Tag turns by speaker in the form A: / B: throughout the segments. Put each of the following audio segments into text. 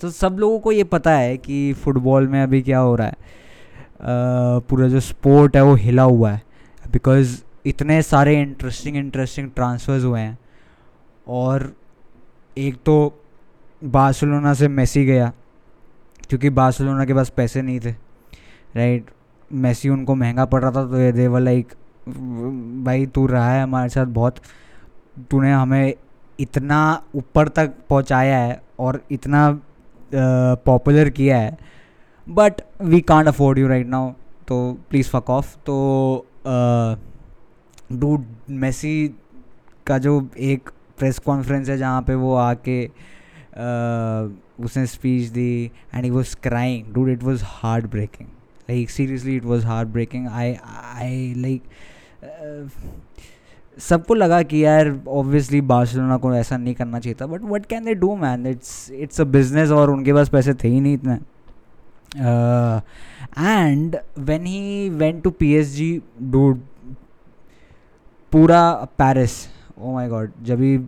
A: तो सब लोगों को ये पता है कि फुटबॉल में अभी क्या हो रहा है। पूरा जो स्पोर्ट है वो हिला हुआ है। बिकॉज़ इतने सारे इंटरेस्टिंग इंटरेस्टिंग ट्रांसफ़र्स हुए हैं। और एक तो बार्सिलोना से मेसी गया, क्योंकि बार्सिलोना के पास पैसे नहीं थे। राइट? मेसी उनको महँगा पड़ रहा था तो ये देवर लाइक भाई, तू रहा है हमारे साथ बहुत। तूने हमें इतना ऊपर तक पहुँचाया है और इतना पॉपुलर uh, किया है but we can't afford you right now तो प्लीज़ फक ऑफ़ तो डू मेसी का जो एक प्रेस कॉन्फ्रेंस है जहाँ पे वो आके uh, उसने speech the and he was crying dude it was heartbreaking like seriously it was heartbreaking I I like सबको लगा कि यार ऑब्वियसली बार्सिलोना को ऐसा नहीं करना चाहिए था but what can they do man it's it's a business और उनके पास पैसे थे ही नहीं इतने। And when he went to P S G do पूरा पेरिस ओ माई गॉड जब भी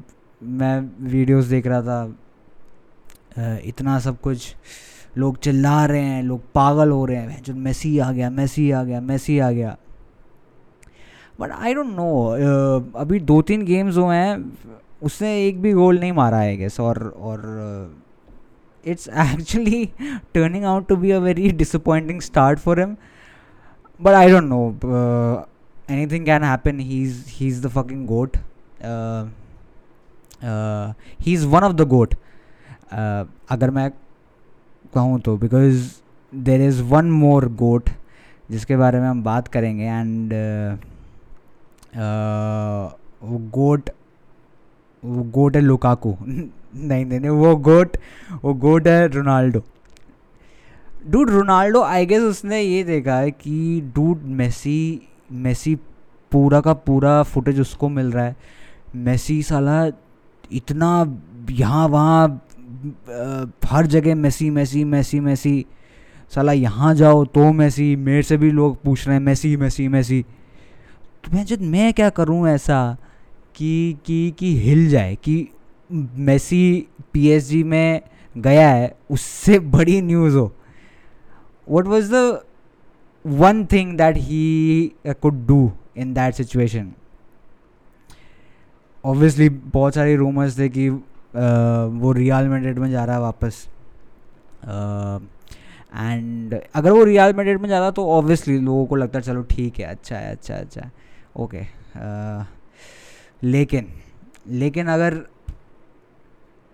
A: मैं वीडियोस देख रहा था uh, इतना सब कुछ लोग चिल्ला रहे हैं लोग पागल हो रहे हैं जो मेसी आ गया मेसी आ गया मेसी आ गया। बट आई डोंट नो अभी दो तीन गेम्स हुए हैं उसने एक भी गोल नहीं मारा है गेस और और it's actually turning out to be a very disappointing start for him but I don't know anything can happen he is he is the fucking goat he is one of the goat अगर मैं कहूँ तो because there is one more goat जिसके बारे में हम बात करेंगे एंड uh, गोट, वो गोट है लुकाकू। नहीं नहीं नहीं, वो गोट वो गोट है Ronaldo. Dude, Ronaldo, I guess उसने ये देखा है कि डूड, मेसी मेसी पूरा का पूरा फुटेज उसको मिल रहा है। मेसी साला इतना यहाँ, वहाँ हर जगह मेसी मेसी मेसी मेसी। साला यहाँ जाओ तो मेसी, मेरे से भी लोग पूछ रहे हैं, मेसी मेसी मेसी। मैं मैं क्या करूँ ऐसा कि कि कि हिल जाए कि मेसी पीएसजी में गया है उससे बड़ी न्यूज़ हो। What was the one thing that he could do in that situation obviously बहुत सारे रूमर्स थे कि uh, वो रियल मेड्रिड में जा रहा है वापस। एंड uh, अगर वो रियल मेड्रिड में जा रहा तो ऑब्वियसली लोगों को लगता है चलो ठीक है अच्छा है अच्छा है अच्छा है। ओके लेकिन लेकिन अगर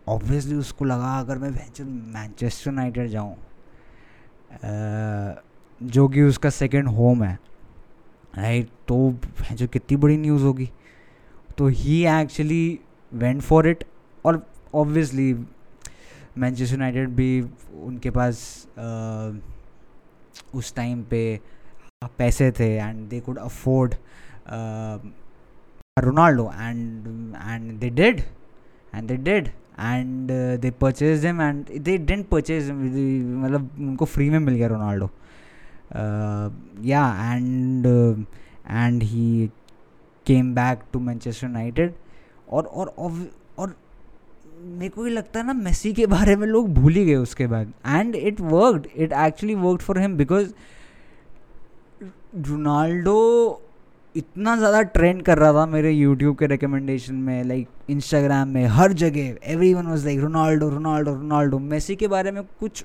A: ऑब्वियसली उसको लगा अगर मैं मैनचेस्टर यूनाइटेड जाऊँ जो कि उसका सेकंड होम है राइट तो जो कितनी बड़ी न्यूज़ होगी। तो he actually went for it और ऑब्वियसली मैनचेस्टर यूनाइटेड भी उनके पास uh, उस टाइम पे पैसे थे and they could afford uh, Ronaldo, and and they did, and they did, and uh, they purchased him, and they didn't purchase him. मतलब उनको फ्री में मिल गया Ronaldo yeah and and he came back to Manchester United और और और मेरे को ये लगता है ना मेसी के बारे में लोग भूल ही गए उसके बाद. And it worked it actually worked for him because Ronaldo इतना ज़्यादा ट्रेंड कर रहा था मेरे यूट्यूब के रिकमेंडेशन में लाइक इंस्टाग्राम में, हर जगह everyone was like Ronaldo Ronaldo Ronaldo. Messi के बारे में कुछ,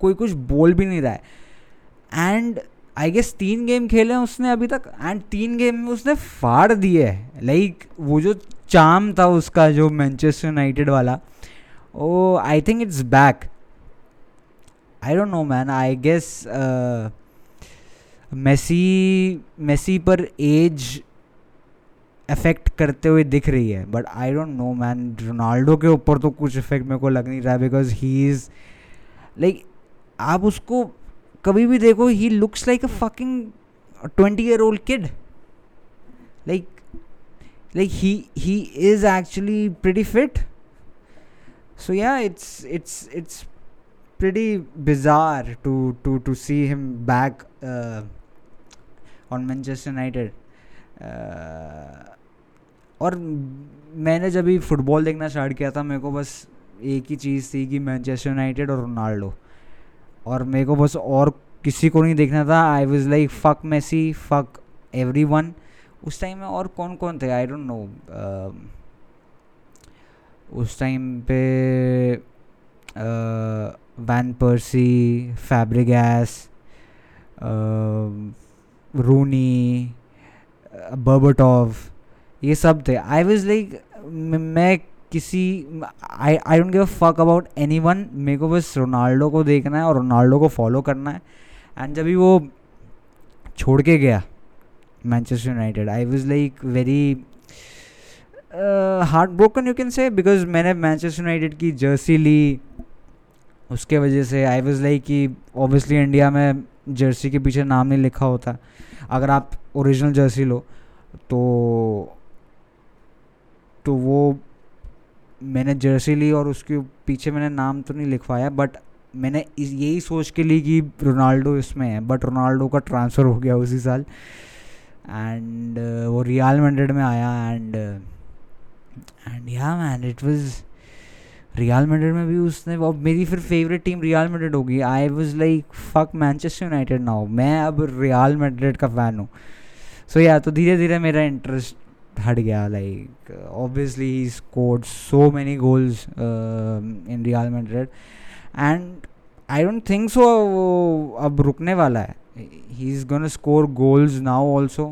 A: कोई कुछ बोल भी नहीं रहा है। एंड आई गेस तीन गेम खेले हैं उसने अभी तक एंड तीन गेम में उसने फाड़ दिए है। लाइक वो जो चाम था उसका, जो मैनचेस्टर यूनाइटेड वाला, ओ I think it's back I don't know man I guess Messi Messi पर एज इफ़ेक्ट करते हुए दिख रही है but I don't know man Ronaldo के ऊपर तो कुछ इफ़ेक्ट मेरे को लग नहीं रहा बिकॉज़ ही इज़ लाइक आप उसको कभी भी देखो he looks like a fucking twenty year old kid like like he he is actually pretty fit so yeah it's it's it's pretty bizarre to to to see him back uh, on Manchester United और मैंने जब भी football देखना start किया था मेरे को बस एक ही चीज़ थी कि मैनचेस्टर यूनाइटेड और रोनाल्डो और मेरे को बस और किसी को नहीं देखना था. I was like fuck Messi fuck everyone उस टाइम में और कौन कौन थे? आई डोंट नो उस टाइम पे Van Persie Fabregas Rooney Berbatov ये सब थे। आई वॉज़ लाइक मैं किसी I I don't give fuck about anyone मेरे को बस रोनाल्डो को देखना है और रोनाल्डो को फॉलो करना है। एंड जब भी वो छोड़ के गया Manchester United I was like very heartbroken you can say because मैंने मैनचेस्टर यूनाइटेड की जर्सी ली। उसके वजह से आई वॉज़ लाइक कि ऑब्वियसली इंडिया में जर्सी के पीछे नाम नहीं लिखा होता। अगर आप ओरिजिनल जर्सी लो तो तो वो मैंने जर्सी ली और उसके पीछे मैंने नाम तो नहीं लिखवाया बट मैंने यही सोच के ली कि रोनाल्डो इसमें है बट रोनाल्डो का ट्रांसफ़र हो गया उसी साल। एंड uh, वो रियल मैंड्रेड में आया and and yeah man it was Real Madrid में भी उसने वो मेरी फिर फेवरेट टीम रियल मैंड्रेड होगी। I was like fuck Manchester United now मैं अब रियल मैंड्रेड का फ़ैन हूँ। सो या तो धीरे धीरे मेरा इंटरेस्ट हट गया like obviously he scored so many goals in Real Madrid and I don't think so वो अब रुकने वाला है। He is gone score goals now also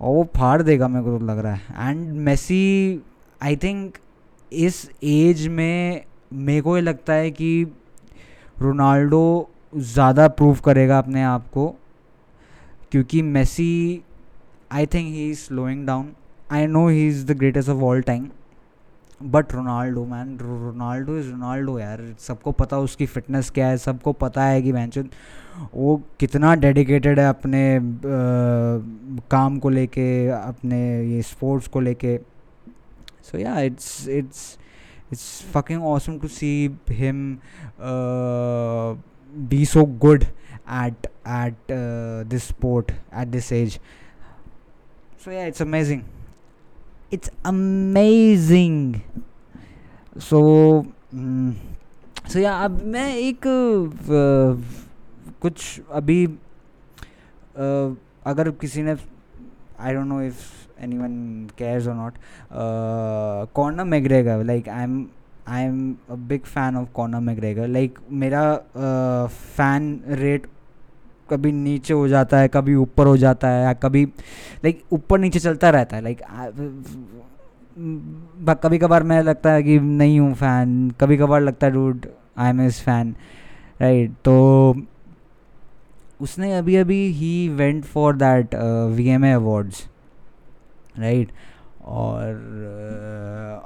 A: और वो फाड़ देगा मेरे को तो लग रहा है। एंड मेसी आई थिंक इस एज में मेरे को ये लगता है कि रोनाल्डो ज़्यादा प्रूव करेगा अपने आप को क्योंकि Messi I think he is slowing down I know he is the greatest of all time but Ronaldo man Ronaldo is Ronaldo यार। सबको पता उसकी फिटनेस क्या है सबको पता है कि मैंचो वो कितना डेडिकेटेड है अपने आ, काम को लेके अपने ये स्पोर्ट्स को लेके। so yeah it's it's it's fucking awesome to see him be so good at at uh, this sport at this age so yeah it's amazing it's amazing so mm, so yeah अब मैं एक uh, कुछ अभी uh, अगर किसी ने I don't know if anyone cares or not uh, Conor McGregor like I'm am a big fan of Conor McGregor. Like मेरा fan uh, rate कभी नीचे हो जाता है कभी ऊपर हो जाता है या कभी लाइक ऊपर नीचे चलता रहता है। लाइक कभी कभार मैं लगता है कि नहीं हूँ फ़ैन कभी कभार लगता है dude I am his fan right तो उसने अभी अभी ही went for that V M A awards right? और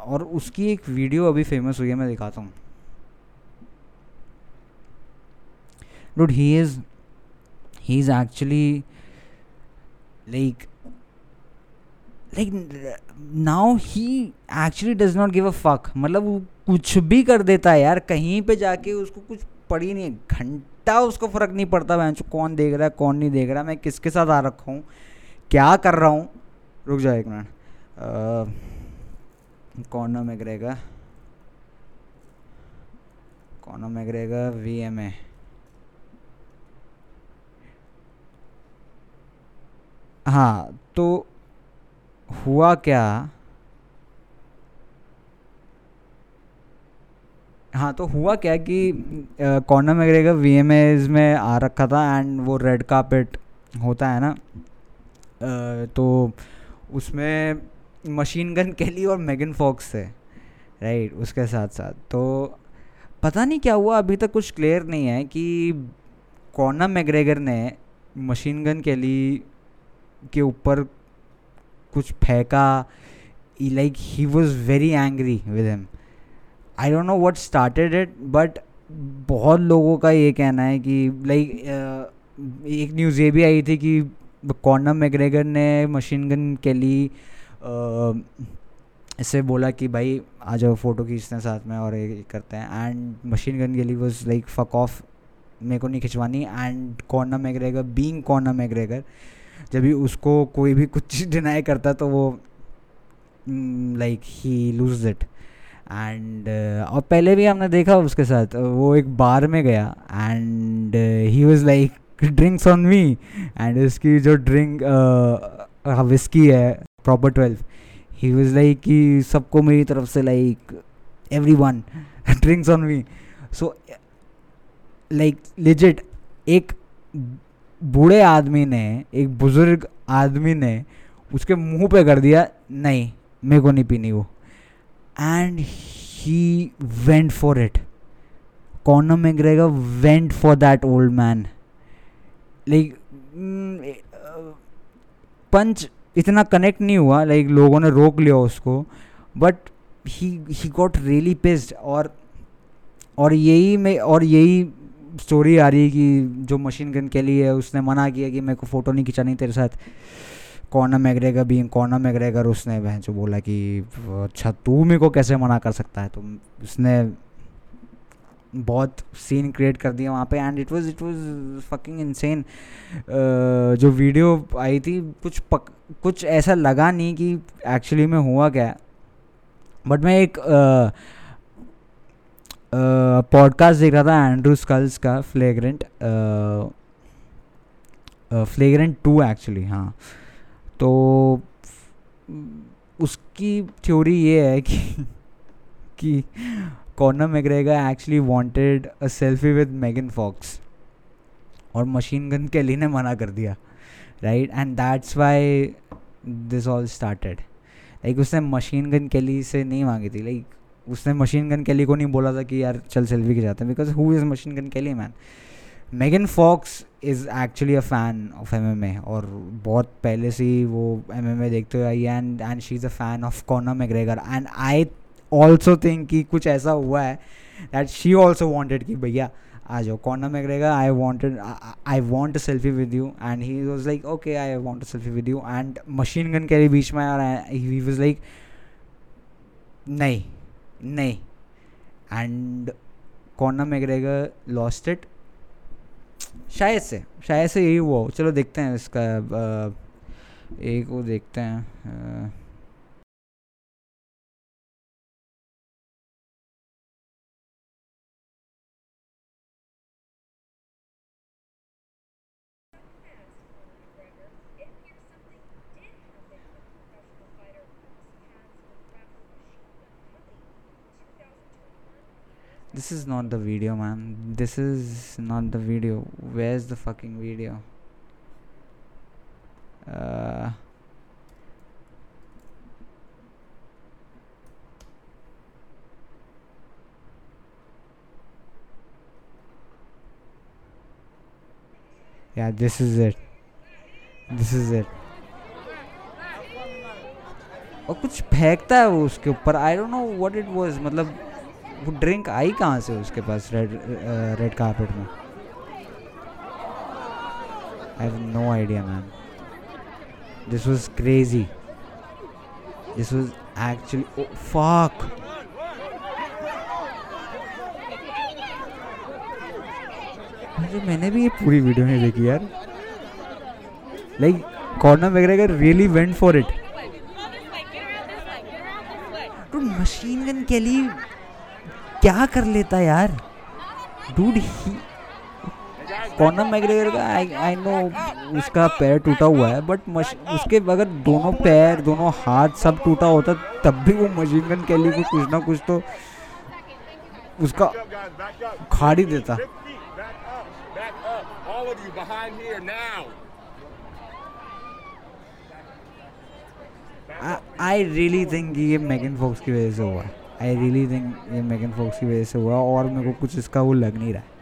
A: और उसकी एक वीडियो अभी फ़ेमस हुई है, मैं दिखाता हूँ। Dude he is he is actually like like now he actually does not give a fuck मतलब वो कुछ भी कर देता है यार, कहीं पे जाके उसको कुछ पड़ी नहीं है। घंटा उसको फ़र्क नहीं पड़ता मैं कौन देख रहा है, कौन नहीं देख रहा, मैं किसके साथ आ रखा हूँ, क्या कर रहा हूँ। रुक जाओ एक मिनट। कौन में करेगा कौन में वी एम ए हाँ तो हुआ क्या? हाँ तो हुआ क्या कि कॉर्नर मैग्रेगर वी एम एज में आ रखा था एंड वो रेड कार्पेट होता है ना? आ, तो उसमें मशीन गन कैली और मेगन फॉक्स है राइट उसके साथ साथ। तो पता नहीं क्या हुआ, अभी तक कुछ क्लियर नहीं है कि कॉर्नर मैग्रेगर ने मशीन गन कैली के ऊपर कुछ फेंका। Like he was very angry with him I don't know what started it but बहुत लोगों का ये कहना है कि लाइक एक न्यूज़ ये भी आई थी कि कॉर्नर मैग्रेगर ने मशीन गन के लिए इसे बोला कि भाई, आ जाओ फ़ोटो खींचते हैं साथ में और ये करते हैं। एंड मशीन गन के लिए वॉज़ लाइक फक ऑफ़ मेरे को नहीं खिंचवानी। And Conor McGregor being Conor McGregor जब भी उसको कोई भी कुछ डिनाई करता तो वो like he lose it and और पहले भी हमने देखा उसके साथ, वो एक बार में गया। And he was like drinks on me and इसकी जो ड्रिंक विस्की है proper twelve he was like कि सबको मेरी तरफ़ से like everyone drinks on me so like legit एक बूढ़े आदमी ने, एक बुज़ुर्ग आदमी ने, उसके मुँह पे कर दिया, नहीं, मेरे को नहीं पीनी वो. And he went for it Conor McGregor went for that old man like punch इतना कनेक्ट नहीं हुआ लाइक लोगों ने रोक लिया उसको but he he got really pissed और और यही में, और यही स्टोरी आ रही है कि जो मशीन गन के लिए उसने मना किया कि मेरे को फ़ोटो नहीं खिंचानी तेरे साथ। कॉर्नर मैग्रेगर भी कॉर्नर मैग्रेगर उसने वह जो बोला कि अच्छा तू मेरे को कैसे मना कर सकता है? तो उसने बहुत सीन क्रिएट कर दिया वहाँ पे and it was it was fucking insane जो वीडियो आई थी कुछ पक, कुछ ऐसा लगा नहीं कि एक्चुअली में हुआ क्या। बट मैं एक पॉडकास्ट देख रहा था एंड्रू स्कल्स का फ्लेग्रेंट फ्लेग्रेंट टू एक्चुअली हाँ। तो उसकी थ्योरी ये है कि कि Conor McGregor actually wanted a selfie with Megan Fox और मशीन गन केली ने मना कर दिया right and that's why this all started like उसने मशीन गन केली से नहीं मांगी थी. लाइक like, उसने मशीन गन केली को नहीं बोला था कि यार चल सेल्फी जाते हैं because who is machine gun Kelly man Megan Fox is actually a fan of M M A और बहुत पहले से ही वो एम एम ए देखते हुए आई and and she is a fan of Conor McGregor and I also think कि कुछ ऐसा हुआ है दैट शी ऑल्सो वॉन्टेड कि भैया आ जाओ Conor McGregor I wanted I want selfie with you and he was like okay I want selfie with you and machine gun के बीच में और ही वॉज़ लाइक नहीं नहीं. And Conor McGregor lost it शायद से शायद से यही हुआ चलो देखते हैं इसका एक वो देखते हैं This is not the video, man. This is not the video. Where's the fucking video? Uh, yeah, this is it. This is it. और कुछ फेंकता है वो उसके ऊपर I don't know what it was मतलब वो ड्रिंक आई कहाँ से उसके पास रेड रेड कारपेट में? I have no idea man this was crazy this was actually fuck अरे मैंने भी ये पूरी वीडियो नहीं देखी यार. लाइक कॉर्नर वगैरह really went for it machine gun के लिए क्या कर लेता यार? डूड ही कॉर्नर मैग्रेगर का आई आई नो उसका पैर टूटा हुआ है बट उसके अगर दोनों पैर, दोनों हाथ सब टूटा होता, तब भी वो मशीन गन कैली को कुछ ना कुछ तो उसका खाड़ी देता। आई रियली थिंक ये मैगन फॉक्स की वजह से हुआ है। आई रियली थिंक ये मेगन फोक्स की वजह से हुआ और मेरे को कुछ इसका वो लग नहीं रहा है।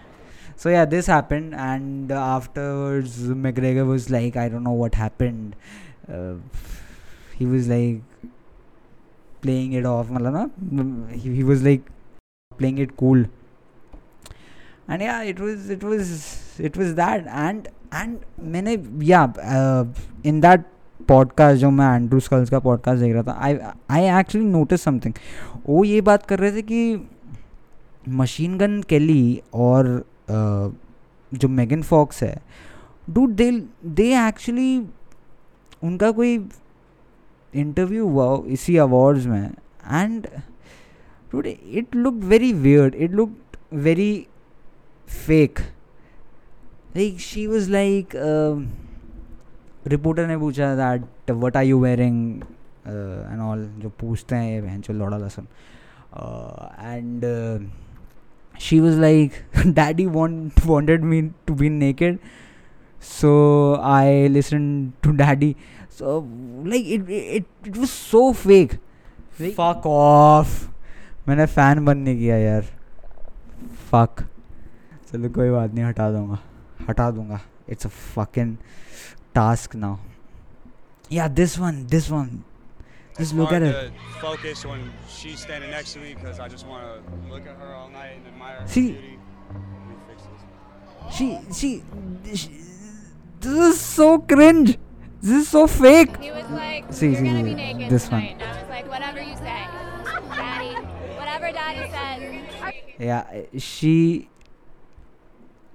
A: So yeah this happened and afterwards McGregor was like I don't know what happened he was like playing it off मतलब ना he was like playing it cool and yeah it was it was it was that and and मैंने या in that podcast जो मैं Andrew Schulz का podcast देख रहा था I I actually notice something वो ये बात कर रहे थे कि मशीन गन केली और uh, जो मेगन फॉक्स है डू दे दे एक्चुअली उनका कोई इंटरव्यू हुआ इसी अवार्ड्स में and it looked very weird. It looked very fake. Like she was like um, reporter ने पूछा that what are you wearing and all जो पूछते हैं ये बहन चो लौड़ा लसन and she was like daddy want wanted me to be naked so I listen to daddy so like it it it was so fake fuck off मैंने fan बंद नहीं किया यार। फक चलो कोई बात नहीं हटा दूँगा। हटा दूँगा। It's a fucking task now. Yeah, this one, this one. Just
B: it's
A: look at
B: it. Focus when she's standing next to me because I just want to look at her all night and admire her
A: see,
B: beauty.
A: She, she, she, this is so cringe. This is so fake.
C: He was like,
A: see,
C: you're
A: see,
C: gonna
A: see,
C: be naked
A: this
C: tonight.
A: one.
C: And I was like, whatever you say, daddy. Whatever daddy says.
A: Yeah, she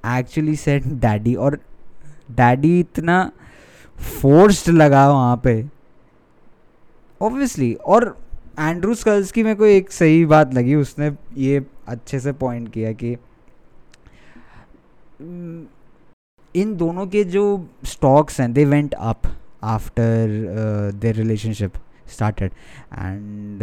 A: actually said daddy or daddy itna forced लगा वहाँ पे। Obviously और Andrew sculls की मेरे को एक सही बात लगी, उसने ये अच्छे से पॉइंट किया कि इन दोनों के जो स्टॉक्स हैं they went up after their relationship started and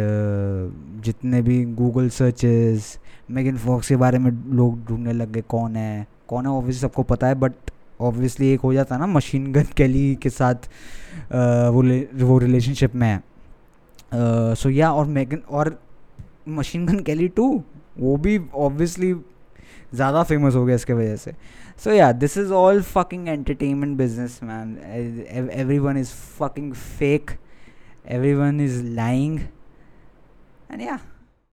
A: जितने भी गूगल सर्चेस मेगन फॉक्स के बारे में लोग ढूँढने लग गए, कौन है? कौन है ऑब्वियसली सबको पता है बट ऑब्वियसली एक हो जाता ना मशीन गन कैली के साथ आ, वो वो रिलेशनशिप में है। सो या और मैगन और मशीन गन कैली टू वो भी ऑब्वियसली ज़्यादा फ़ेमस हो गया इसके वजह से। So yeah this is all fucking entertainment business man everyone is fucking fake everyone is lying and yeah